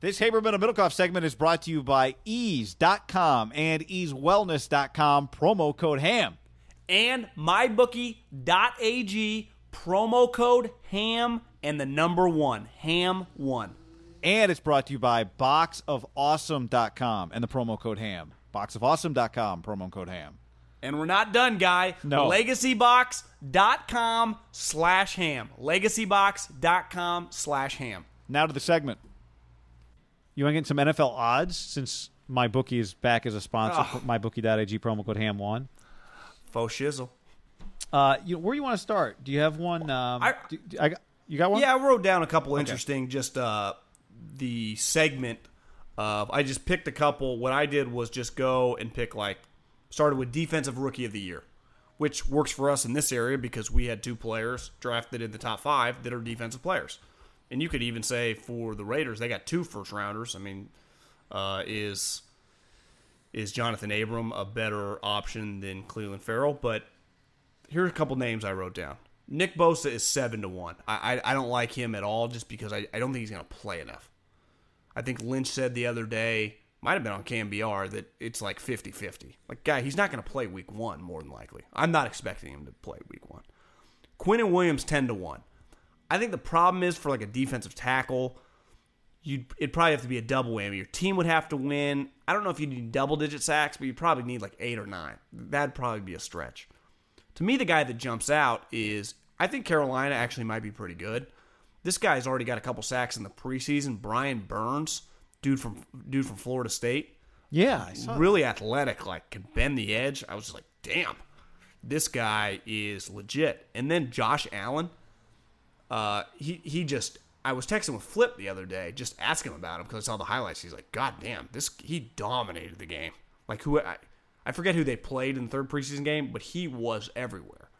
This Haberman and Middlekauff segment is brought to you by ease.com and easewellness.com promo code HAM. And mybookie.ag promo code HAM and the number one, HAM1. And it's brought to you by boxofawesome.com and the promo code HAM. Boxofawesome.com promo code HAM. And we're not done, guy. No. Legacybox.com slash ham. Legacybox.com slash ham. Now to the segment. You want to get some NFL odds since my bookie is back as a sponsor? Oh. Mybookie.ag promo code HAM1. Faux shizzle. Uh, you, where do you want to start? Do you have one? Um, I- do- do- I you got one? Yeah, I wrote down a couple interesting, just uh, the segment of. I just picked a couple. What I did was just go and pick like started with defensive rookie of the year, which works for us in this area because we had two players drafted in the top five that are defensive players, and you could even say for the Raiders they got two first rounders. I mean, uh, is is Johnathan Abram a better option than Clelin Ferrell? But here are a couple names I wrote down. Nick Bosa is seven to one. I I, I don't like him at all just because I, I don't think he's going to play enough. I think Lynch said the other day, might have been on KNBR, that it's like 50 50. Like, guy, he's not going to play week one, more than likely. I'm not expecting him to play week one. Quinnen Williams, 10 to 1. I think the problem is for like a defensive tackle, you it'd probably have to be a double whammy. Your team would have to win. I don't know if you need double digit sacks, but you probably need like eight or nine. That'd probably be a stretch. To me, the guy that jumps out is I think Carolina actually might be pretty good. This guy's already got a couple sacks in the preseason. Brian Burns, dude from dude from Florida State, Yeah. Really athletic, like can bend the edge. I was just like, damn, this guy is legit. And then Josh Allen, uh, he he just I was texting with Flip the other day, just asking him about him because I saw the highlights. He's like, God damn, this he dominated the game. Like who I, I forget who they played in the third preseason game, but he was everywhere.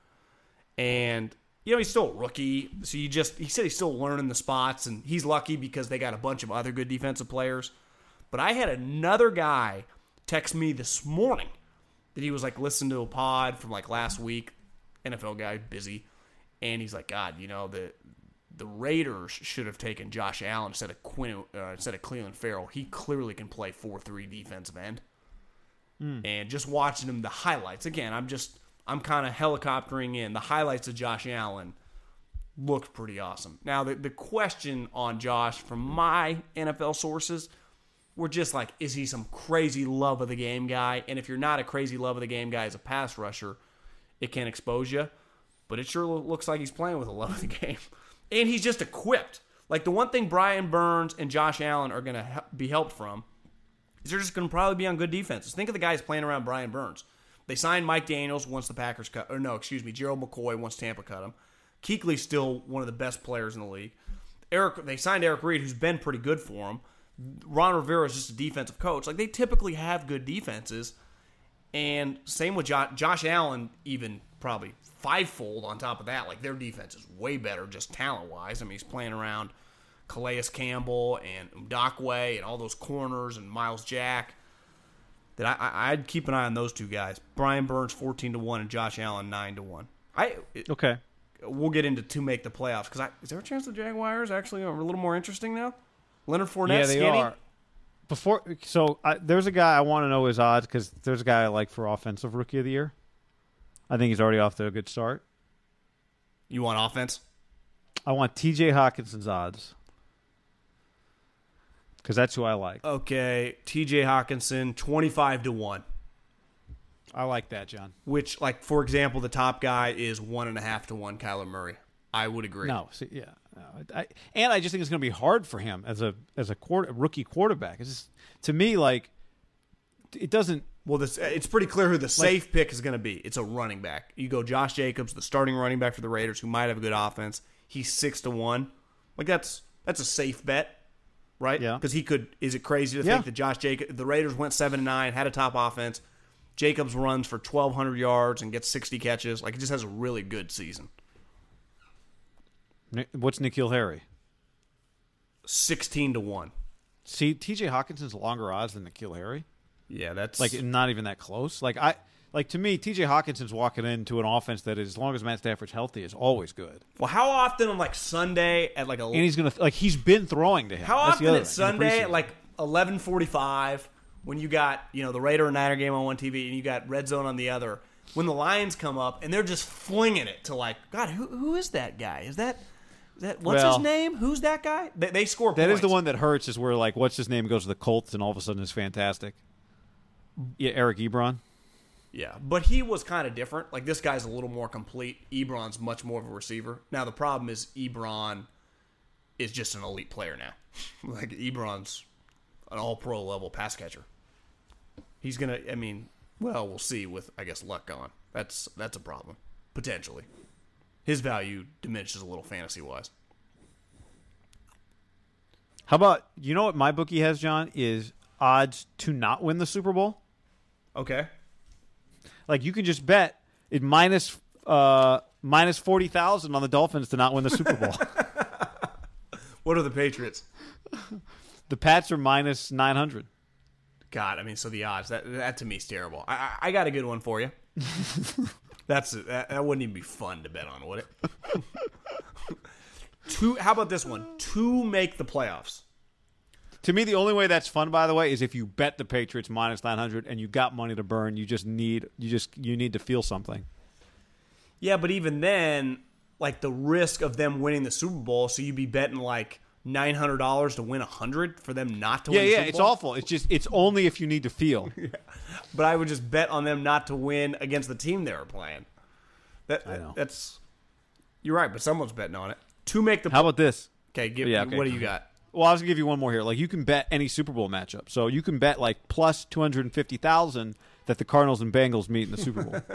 And you know he's still a rookie, so you just he said he's still learning the spots, and he's lucky because they got a bunch of other good defensive players. But I had another guy text me this morning that he was like listening to a pod from like last week, NFL guy, busy, and he's like, God, you know the the Raiders should have taken Josh Allen instead of Quinn uh, instead of Clelin Ferrell. He clearly can play four three defensive end. And just watching him, the highlights again, I'm just I'm kind of helicoptering in the highlights of Josh Allen looked pretty awesome. Now the the question on Josh from my NFL sources were just like, is he some crazy love of the game guy? And if you're not a crazy love of the game guy as a pass rusher, it can expose you. But it sure looks like he's playing with a love of the game, and he's just equipped. Like the one thing Brian Burns and Josh Allen are going to be helped from is they're just going to probably be on good defenses. Think of the guys playing around Brian Burns. They signed Mike Daniels once the Packers cut, or no, excuse me, Gerald McCoy once Tampa cut him. Kuechly's still one of the best players in the league. Eric, they signed Eric Reid, who's been pretty good for him. Ron Rivera is just a defensive coach. Like they typically have good defenses, and same with Josh Allen, even probably fivefold on top of that. Like their defense is way better, just talent wise. I mean, he's playing around Calais Campbell and Ngakoue and all those corners and Myles Jack that I, I I'd keep an eye on those two guys. Brian Burns fourteen to one and Josh Allen nine to one. I it, Okay. we'll get into to make the playoffs because is there a chance the Jaguars actually are a little more interesting now? Leonard Fournette, yeah, they skinny? are. Before, so I, there's a guy I want to know his odds because there's a guy I like for offensive rookie of the year. I think he's already off to a good start. You want offense? I want T.J. Hockenson's odds because that's who I like. Okay, T.J. Hockenson twenty five to one. I like that, John. Which, like for example, the top guy is one and a half to one. Kyler Murray. I would agree. No, see, yeah, no, I, and I just think it's going to be hard for him as a as a quarter, rookie quarterback. It's just, to me like it doesn't. Well, this it's pretty clear who the safe pick is going to be. It's a running back. You go Josh Jacobs, the starting running back for the Raiders, who might have a good offense. He's six to one. Like that's that's a safe bet, right? Yeah. Because he could. Is it crazy to Yeah. think that Josh Jacobs, the Raiders went seven and nine, had a top offense. Jacobs runs for twelve hundred yards and gets sixty catches. Like he just has a really good season. What's N'Keal Harry? Sixteen to one. See, T.J. Hockenson's longer odds than N'Keal Harry. Yeah, that's Like not even that close. Like I like to me, T.J. Hockenson's walking into an offense that, as long as Matt Stafford's healthy, is always good. well. How often on like Sunday at like a And he's gonna like he's been throwing to him. How That's often other at thing, in the Sunday preseason. at like eleven forty five when you got you know the Raider and Niner game on one TV and you got Red Zone on the other when the Lions come up and they're just flinging it to like God who who is that guy is that is that what's Well- his name who's that guy they, they score That is points. the one that hurts. Is where like what's his name goes to the Colts and all of a sudden is fantastic. Yeah, Eric Ebron. yeah but he was kind of different. Like this guy's a little more complete. Ebron's much more of a receiver. Now the problem is Ebron is just an elite player now. Like Ebron's an all pro level pass catcher. He's gonna i mean well we'll see with i guess luck gone. That's that's a problem potentially. His value diminishes a little fantasy wise How about you know what my bookie has, John, is odds to not win the Super Bowl. Okay. Like you can just bet it minus uh minus forty thousand on the Dolphins to not win the Super Bowl. what are the patriots? The Pats are minus nine hundred. god i mean so the odds that that to me is terrible. I i, I got a good one for you. That's that, that wouldn't even be fun to bet on would it? Two how about this one? To make the playoffs To me, the only way that's fun, by the way, is if you bet the Patriots minus nine hundred and you got money to burn. You just need you just you need to feel something. Yeah, but even then, like the risk of them winning the Super Bowl, so you'd be betting like nine hundred dollars to win a hundred for them not to Yeah, win. the yeah, it's awful. It's just it's only if you need to feel. But I would just bet on them not to win against the team they were playing. That I know. that's you're right, but someone's betting on it to make the. How about this? okay, give, Yeah, okay. what do you got? Well, I was gonna give you one more here. Like you can bet any Super Bowl matchup. So you can bet like plus two hundred and fifty thousand that the Cardinals and Bengals meet in the Super Bowl.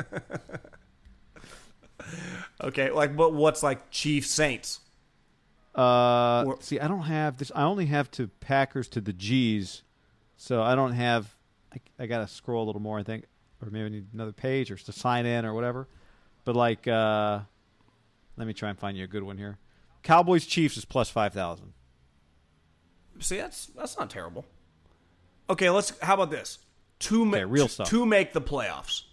Okay, like but what's like Chiefs Saints? Uh, Or- see, I don't have this. I only have to Packers to the G's, so I don't have. I, I gotta scroll a little more, I think, or maybe I need another page or to sign in or whatever. But like, uh, let me try and find you a good one here. Cowboys Chiefs is plus five thousand. See, that's that's not terrible. Okay, let's. How about this? To make Okay, real stuff. to make the playoffs.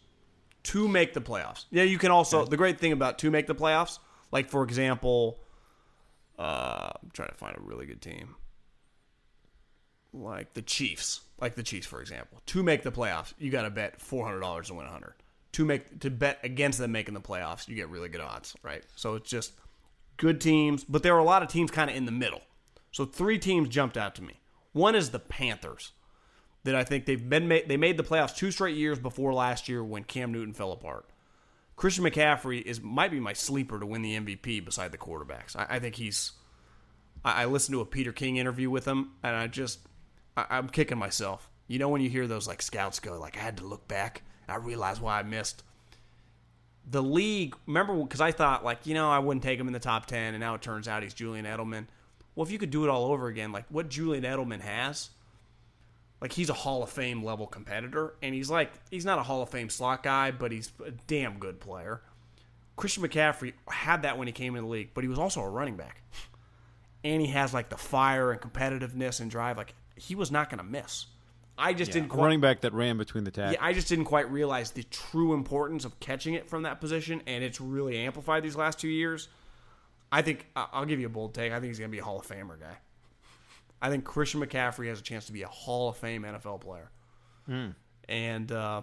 To make the playoffs. Yeah, you can also. The great thing about to make the playoffs, like for example, uh, I'm trying to find a really good team, like the Chiefs. Like the Chiefs, for example, to make the playoffs, you got to bet four hundred dollars to win a hundred. To make to bet against them making the playoffs, you get really good odds, right? So it's just good teams, but there are a lot of teams kind of in the middle. So three teams jumped out to me. One is the Panthers, that I think they've been made, they made the playoffs two straight years before last year when Cam Newton fell apart. Christian McCaffrey is might be my sleeper to win the MVP beside the quarterbacks. I, I think he's. I, I listened to a Peter King interview with him, and I just I, I'm kicking myself. You know when you hear those like scouts go like I had to look back, I realized why I missed the league, remember, because I thought, like, you know, I wouldn't take him in the top 10, and now it turns out he's Julian Edelman. Well, if you could do it all over again, like what Julian Edelman has, like, he's a Hall of Fame level competitor, and he's like, he's not a Hall of Fame slot guy, but he's a damn good player. Christian McCaffrey had that when he came in the league, but he was also a running back. and he has like the fire and competitiveness and drive, like he was not going to miss. I just Yeah, didn't quite, running back that ran between the tackles. yeah, I just didn't quite realize the true importance of catching it from that position, and it's really amplified these last two years. I think I'll give you a bold take. I think he's going to be a Hall of Famer guy. I think Christian McCaffrey has a chance to be a Hall of Fame NFL player. And uh,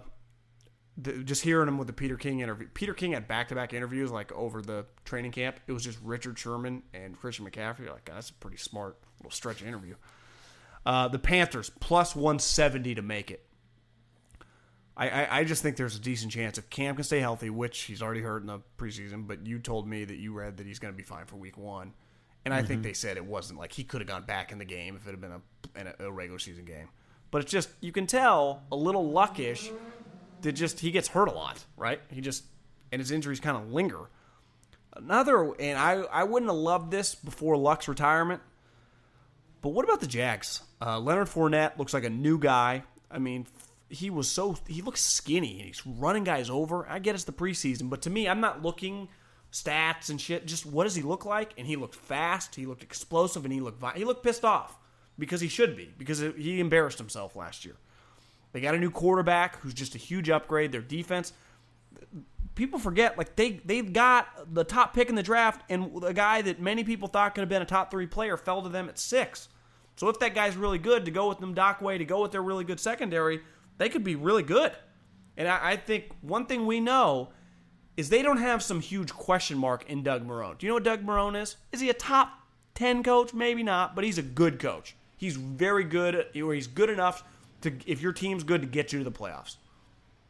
the, just hearing him with the Peter King interview, Peter King had back to back interviews like over the training camp. It was just Richard Sherman and Christian McCaffrey. Like that's a pretty smart little stretch interview. Uh, the Panthers plus 170 to make it. I, I, I just think there's a decent chance if Cam can stay healthy, which he's already hurt in the preseason, but you told me that you read that he's going to be fine for week one. And I think they said it wasn't like he could have gone back in the game if it had been a, a, a regular season game. But it's just, you can tell a little luckish that just he gets hurt a lot, right? He just, and his injuries kind of linger. Another, and I, I wouldn't have loved this before Luck's retirement, but what about the Jags? Uh, Leonard Fournette looks like a new guy. I mean, he was so he looks skinny and he's running guys over. I get it's the preseason, but to me, I'm not looking stats and shit. Just what does he look like? And he looked fast. He looked explosive, and he looked he looked pissed off because he should be because he embarrassed himself last year. They got a new quarterback who's just a huge upgrade. Their defense people forget like they they've got the top pick in the draft and a guy that many people thought could have been a top three player fell to them at six. So if that guy's really good to go with them Doc Way to go with their really good secondary, they could be really good. And I, I think one thing we know is they don't have some huge question mark in Doug Marrone. Do you know what Doug Marrone is? Is he a top ten coach? Maybe not, but he's a good coach. He's very good, or he's good enough to if your team's good to get you to the playoffs.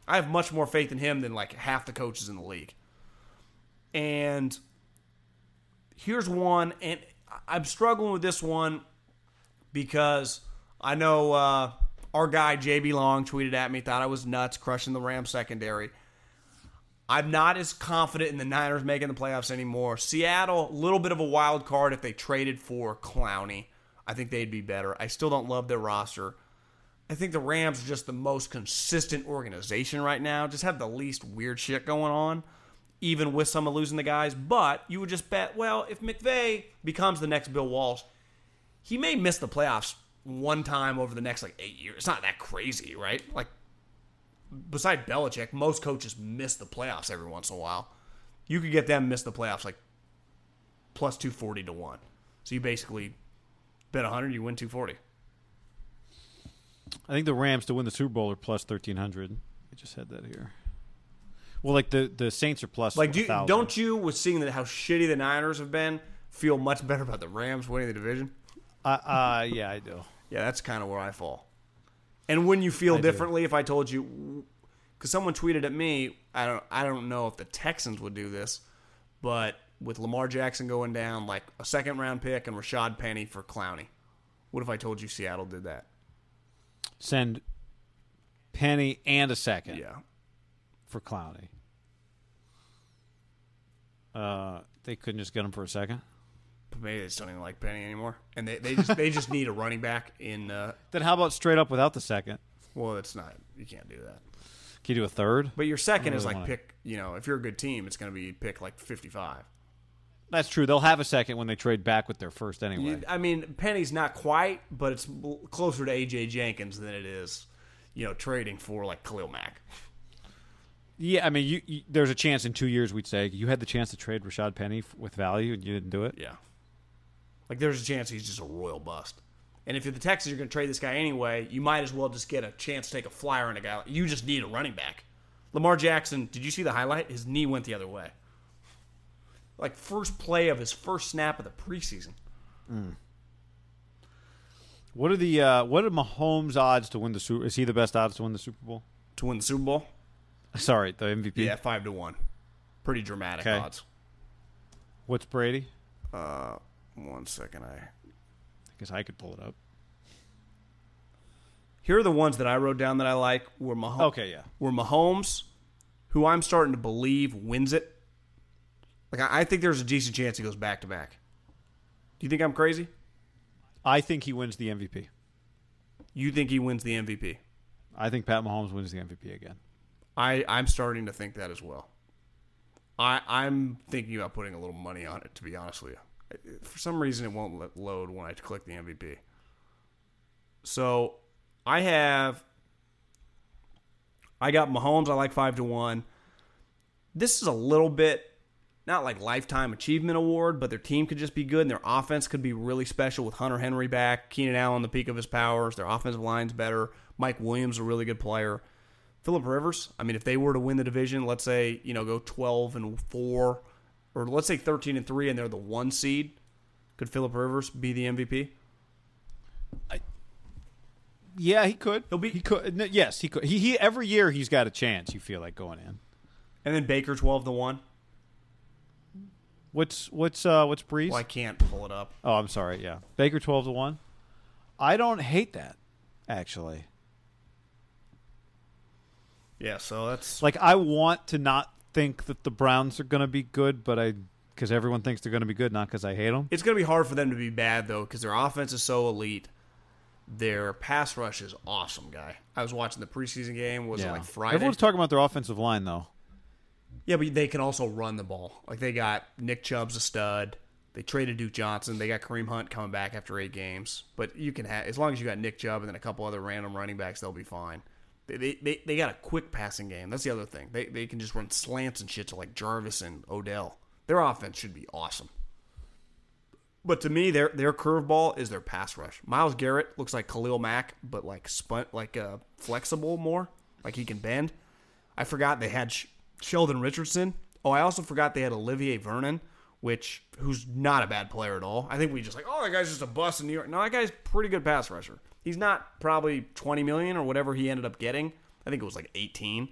I have much more faith in him than like half the coaches in the league. And here's one, and I'm struggling with this one because I know uh, our guy JB Long tweeted at me, thought I was nuts crushing the Rams secondary. I'm not as confident in the Niners making the playoffs anymore. Seattle, a little bit of a wild card if they traded for Clowney. I think they'd be better. I still don't love their roster. I think the Rams are just the most consistent organization right now. Just have the least weird shit going on, even with some of losing the guys. But you would just bet, well, if McVay becomes the next Bill Walsh, he may miss the playoffs one time over the next like eight years. It's not that crazy, right? Like, beside Belichick, most coaches miss the playoffs every once in a while. You could get them miss the playoffs like plus two forty to one. So you basically bet hundred, you win two forty. I think the Rams to win the Super Bowl are plus thirteen hundred. I just had that here. Well, like the the Saints are plus Like, do you, don't you, with seeing that how shitty the Niners have been, feel much better about the Rams winning the division? Uh, uh, yeah, I do. Yeah, that's kind of where I fall. And wouldn't you feel I do. differently if I told you? Because someone tweeted at me, I don't, I don't know if the Texans would do this, but with Lamar Jackson going down, like a second round pick and Rashaad Penny for Clowney, what if I told you Seattle did that? Send Penny and a second Yeah, for Clowney. Uh, they couldn't just get him for a second. Maybe they just don't even like Penny anymore, and they, they just they just need a running back in. Uh, Then how about straight up without the second? well, it's not you can't do that. Can you do a third? But your second is really like wanna- pick. You know, if you're a good team, it's going to be pick like 55. That's true. They'll have a second when they trade back with their first anyway. You- I mean, Penny's not quite, but it's l- closer to AJ Jenkins than it is, you know, trading for like Khalil Mack. Yeah, I mean, you, you, there's a chance in two years we'd say you had the chance to trade Rashaad Penny f- with value and you didn't do it. Yeah, like there's a chance he's just a royal bust. And if you're the Texans, you're going to trade this guy anyway. You might as well just get a chance to take a flyer on a guy. You just need a running back. Lamar Jackson. Did you see the highlight? His knee went the other way. Like first play of his first snap of the preseason. What are the uh, what are Mahomes' odds to win the Super? Is he the best odds to win the Super Bowl? to win the Super Bowl. Sorry, the MVP. Yeah, five to one. Pretty dramatic Okay. odds. What's Brady? Uh, one second. I I guess I could pull it up. here are the ones that I wrote down that I like. Were Mahomes? Okay, yeah. Were Mahomes, who I'm starting to believe wins it. Like I, I think there's a decent chance he goes back to back. Do you think I'm crazy? I think he wins the MVP. You think he wins the MVP? I think Pat Mahomes wins the MVP again. I I'm starting to think that as well. I I'm thinking about putting a little money on it. To be honest with you, For some reason, it won't load when I click the MVP. So I have. I got Mahomes. I like five to one. This is a little bit not like lifetime achievement award, but their team could just be good and their offense could be really special with Hunter Henry back, Keenan Allen the peak of his powers, their offensive line's better, Mike Williams a really good player. Philip Rivers, I mean if they were to win the division, let's say, you know, go 12 and 4 or let's say 13 and 3 and they're the 1 seed, could Philip Rivers be the MVP? Yeah, he could. He'll be- He could. no, yes, he could. He, he every year he's got a chance. You feel like going in. And then Baker 12 to 1. What's what's uh what's Brees? Well, I can't pull it up. oh, I'm sorry. Yeah, Baker twelve to one. I don't hate that actually. Yeah, so that's Like I want to not think that the Browns are going to be good, but I because everyone thinks they're going to be good, not because I hate them. It's going to be hard for them to be bad though, because their offense is so elite. Their pass rush is awesome, guy. I was watching the preseason game. Was it like Friday? Everyone's talking about their offensive line though. yeah, but they can also run the ball. Like they got Nick Chubb's a stud. They traded Duke Johnson. They got Kareem Hunt coming back after eight games. But you can have as long as you got Nick Chubb and then a couple other random running backs, they'll be fine. They they, they, got a quick passing game. That's the other thing. They they can just run slants and shit to like Jarvis and Odell. Their offense should be awesome. But to me, their their curveball is their pass rush. Myles Garrett looks like Khalil Mack, but like spun like uh, flexible more, like he can bend. I forgot they had Sh- Sheldon Richardson. Oh, I also forgot they had Olivier Vernon, which who's not a bad player at all. I think we just like, oh, that guy's just a bust in New York. No, that guy's pretty good pass rusher. He's not probably twenty million or whatever he ended up getting. I think it was like eighteen,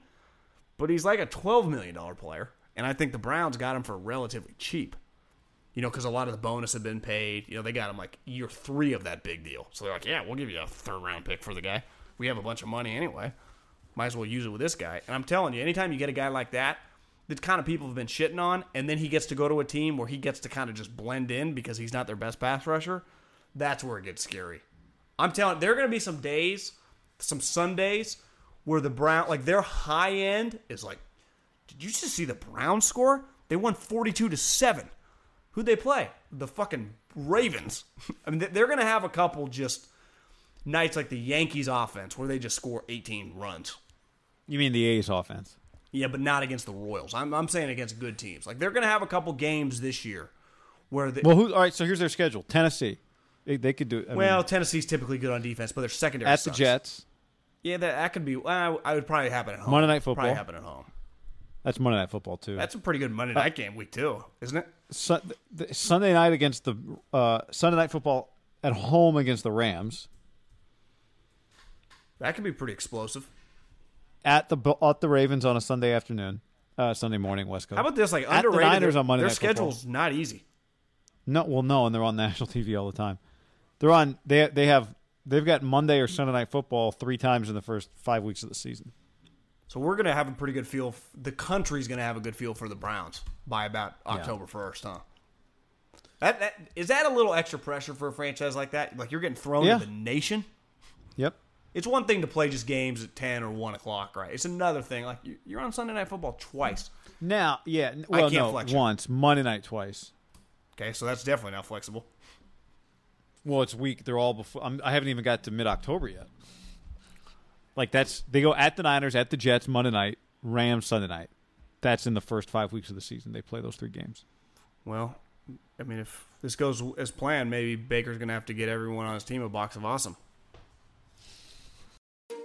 but he's like a twelve million dollar player, and I think the Browns got him for relatively cheap you know, because a lot of the bonus had been paid. You know, they got him like year three of that big deal. So they're like, yeah, we'll give you a third round pick for the guy. We have a bunch of money anyway. Might as well use it with this guy. And I'm telling you, anytime you get a guy like that, the kind of people have been shitting on, and then he gets to go to a team where he gets to kind of just blend in because he's not their best pass rusher, that's where it gets scary. I'm telling there are going to be some days, some Sundays, where the Brown, like their high end is like, did you just see the Brown score? They won 42 to 7. Who'd they play? The fucking Ravens. I mean, they're going to have a couple just nights like the Yankees offense where they just score 18 runs. You mean the A's offense? Yeah, but not against the Royals. I'm, I'm saying against good teams. Like they're going to have a couple games this year where they, Well, who? All right, so here's their schedule: Tennessee. They, they could do. I well, mean, Tennessee's typically good on defense, but their secondary at the. Jets. Yeah, that, that could be. Well, I would probably happen at home. Monday Night Football. Probably happen at home. That's Monday Night Football too. That's a pretty good Monday night game week too, isn't it? The, Sunday night against the uh, Sunday Night Football at home against the Rams. That could be pretty explosive. At the at the Ravens on a Sunday afternoon, uh, Sunday morning West Coast. How about this? Like At the. Niners on Monday Their Night Football. schedule's not easy. No, well, no, and they're on national TV all the time. They're on. They they have they've got Monday or Sunday Night Football three times in the first five weeks of the season. So we're gonna have a pretty good feel. The country's gonna have a good feel for the Browns by about October first, huh? That, that is that a little extra pressure for a franchise like that? Like you're getting thrown Yeah. to the nation. Yep. It's one thing to play just games at ten or one o'clock, right? It's another thing. Like you- you're on Sunday Night Football twice. Now, yeah. Well, no, flex you. once Monday night twice. Okay, so that's definitely not flexible. Well, it's week. They're all before. I'm, I haven't even got to mid October yet. Like that's they go at the Niners, at the Jets Monday night, Rams Sunday night. That's in the first five weeks of the season. They play those three games. Well, I mean, if this goes as planned, maybe Baker's gonna have to get everyone on his team a box of awesome.